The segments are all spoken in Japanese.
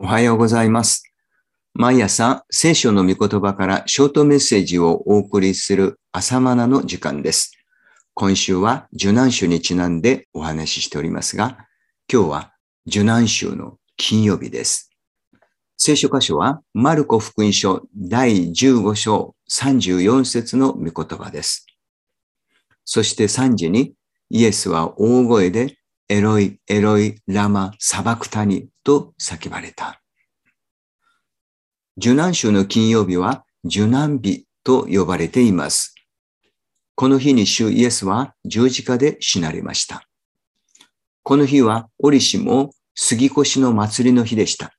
おはようございます。毎朝、聖書の御言葉からショートメッセージをお送りする朝マナの時間です。今週は受難週にちなんでお話ししておりますが、今日は受難週の金曜日です。聖書箇所は、マルコ福音書第15章34節の御言葉です。そして3時に、イエスは大声で、エロイ、エロイ、ラマ、サバクタニと叫ばれた。受難週の金曜日は受難日と呼ばれています。この日に主イエスは十字架で死なれました。この日は折しも杉越の祭りの日でした。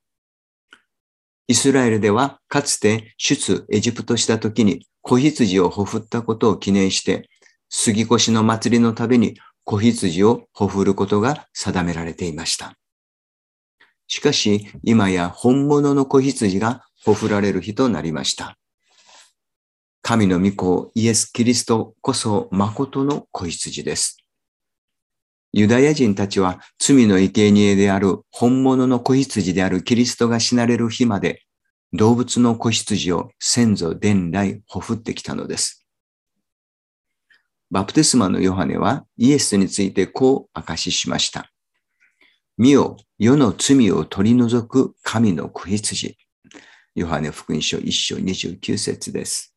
イスラエルではかつて出エジプトした時に子羊をほふったことを記念して、杉越の祭りのたびに子羊をほふることが定められていました。しかし、今や本物の子羊がほふられる日となりました。神の御子イエス・キリストこそ誠の子羊です。ユダヤ人たちは罪の生贄である本物の子羊であるキリストが死なれる日まで動物の子羊を先祖伝来ほふってきたのです。バプテスマのヨハネはイエスについてこう明かししました。見よ、世の罪を取り除く神の子羊。ヨハネ福音書1章29節です。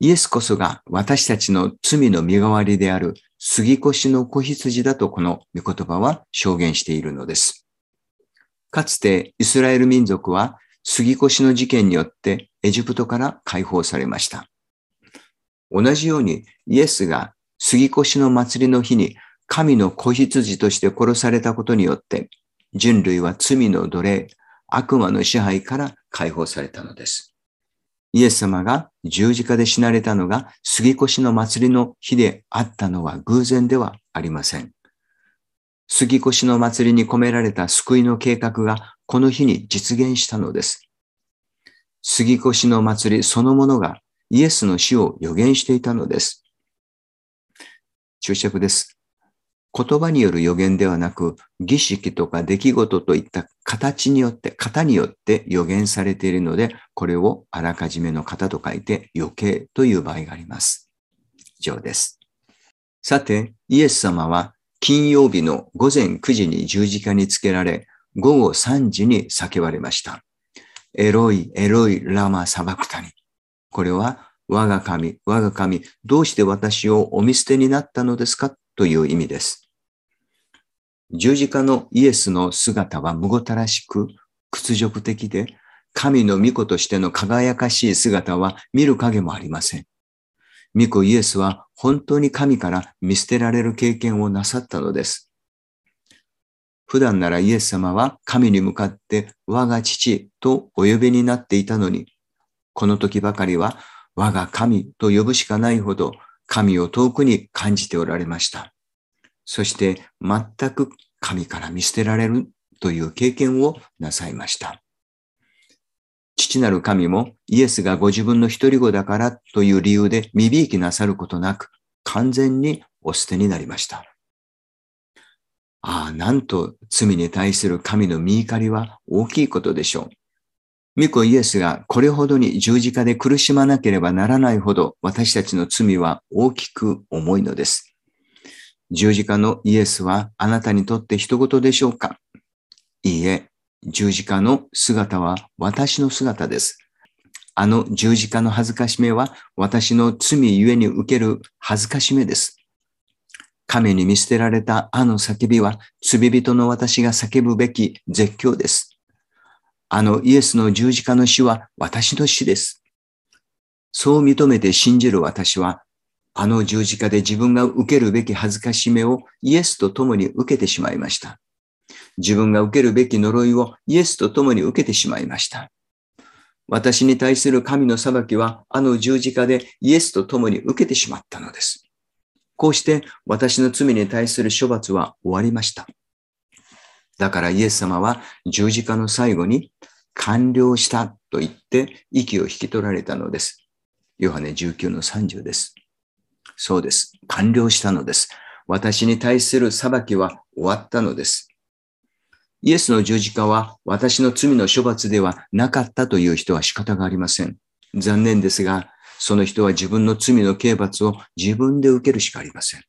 イエスこそが私たちの罪の身代わりである杉越の子羊だとこの御言葉は証言しているのです。かつてイスラエル民族は杉越の事件によってエジプトから解放されました。同じようにイエスが杉越の祭りの日に神の子羊として殺されたことによって人類は罪の奴隷、悪魔の支配から解放されたのです。イエス様が十字架で死なれたのが杉越の祭りの日であったのは偶然ではありません。杉越の祭りに込められた救いの計画がこの日に実現したのです。杉越の祭りそのものがイエスの死を予言していたのです。注釈です。言葉による予言ではなく、儀式とか出来事といった形によって、型によって予言されているので、これをあらかじめの型と書いて余計という場合があります。以上です。さて、イエス様は金曜日の午前9時に十字架につけられ、午後3時に叫ばれました。エロイ、エロイ、ラマ、サバクタニ。これは、我が神、我が神、どうして私をお見捨てになったのですか？という意味です。十字架のイエスの姿はむごたらしく屈辱的で、神の御子としての輝かしい姿は見る影もありません。御子イエスは本当に神から見捨てられる経験をなさったのです。普段ならイエス様は神に向かって我が父とお呼びになっていたのに、この時ばかりは我が神と呼ぶしかないほど神を遠くに感じておられました。そして全く神から見捨てられるという経験をなさいました。父なる神もイエスがご自分の一人子だからという理由で未びきなさることなく完全にお捨てになりました。ああ、なんと罪に対する神の見怒りは大きいことでしょう。御子イエスがこれほどに十字架で苦しまなければならないほど私たちの罪は大きく重いのです。十字架のイエスはあなたにとって人事でしょうか？いいえ、十字架の姿は私の姿です。あの十字架の恥ずかしめは私の罪ゆえに受ける恥ずかしめです。神に見捨てられたあの叫びは罪人の私が叫ぶべき絶叫です。あのイエスの十字架の死は私の死です。そう認めて信じる私はあの十字架で自分が受けるべき恥ずかしめをイエスと共に受けてしまいました。自分が受けるべき呪いをイエスと共に受けてしまいました。私に対する神の裁きはあの十字架でイエスと共に受けてしまったのです。こうして私の罪に対する処罰は終わりました。だからイエス様は十字架の最後に完了したと言って息を引き取られたのです。ヨハネ19の30です。そうです。完了したのです。私に対する裁きは終わったのです。イエスの十字架は私の罪の処罰ではなかったという人は仕方がありません。残念ですが、その人は自分の罪の刑罰を自分で受けるしかありません。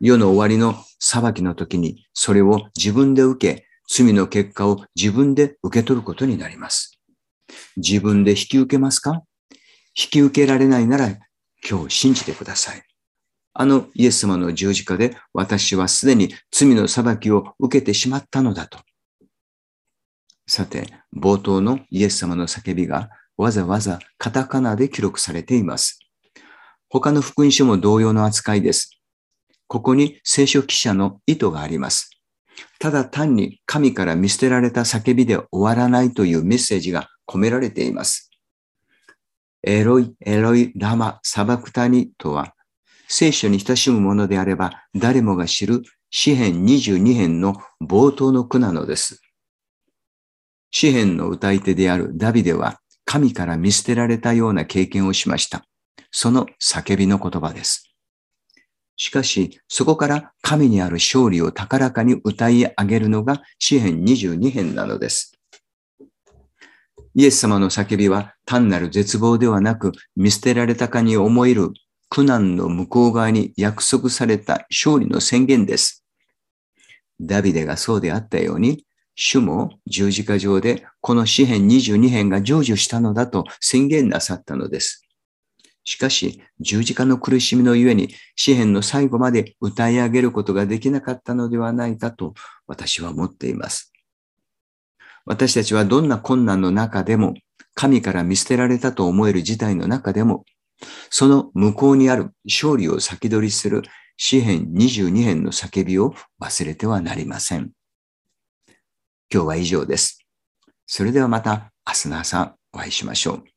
世の終わりの裁きの時にそれを自分で受け、罪の結果を自分で受け取ることになります。自分で引き受けますか？引き受けられないなら今日信じてください。あのイエス様の十字架で私はすでに罪の裁きを受けてしまったのだと。さて、冒頭のイエス様の叫びがわざわざカタカナで記録されています。他の福音書も同様の扱いです。ここに聖書記者の意図があります。ただ単に神から見捨てられた叫びで終わらないというメッセージが込められています。エロイ、エロイ、ラマ、サバクタニとは、聖書に親しむものであれば、誰もが知る詩編22編の冒頭の句なのです。詩編の歌い手であるダビデは、神から見捨てられたような経験をしました。その叫びの言葉です。しかし、そこから神にある勝利を高らかに歌い上げるのが詩編22編なのです。イエス様の叫びは単なる絶望ではなく、見捨てられたかに思える苦難の向こう側に約束された勝利の宣言です。ダビデがそうであったように、主も十字架上でこの詩編22編が成就したのだと宣言なさったのです。しかし、十字架の苦しみのゆえに、詩篇の最後まで歌い上げることができなかったのではないかと私は思っています。私たちはどんな困難の中でも、神から見捨てられたと思える事態の中でも、その向こうにある勝利を先取りする詩篇22編の叫びを忘れてはなりません。今日は以上です。それではまた明日の朝お会いしましょう。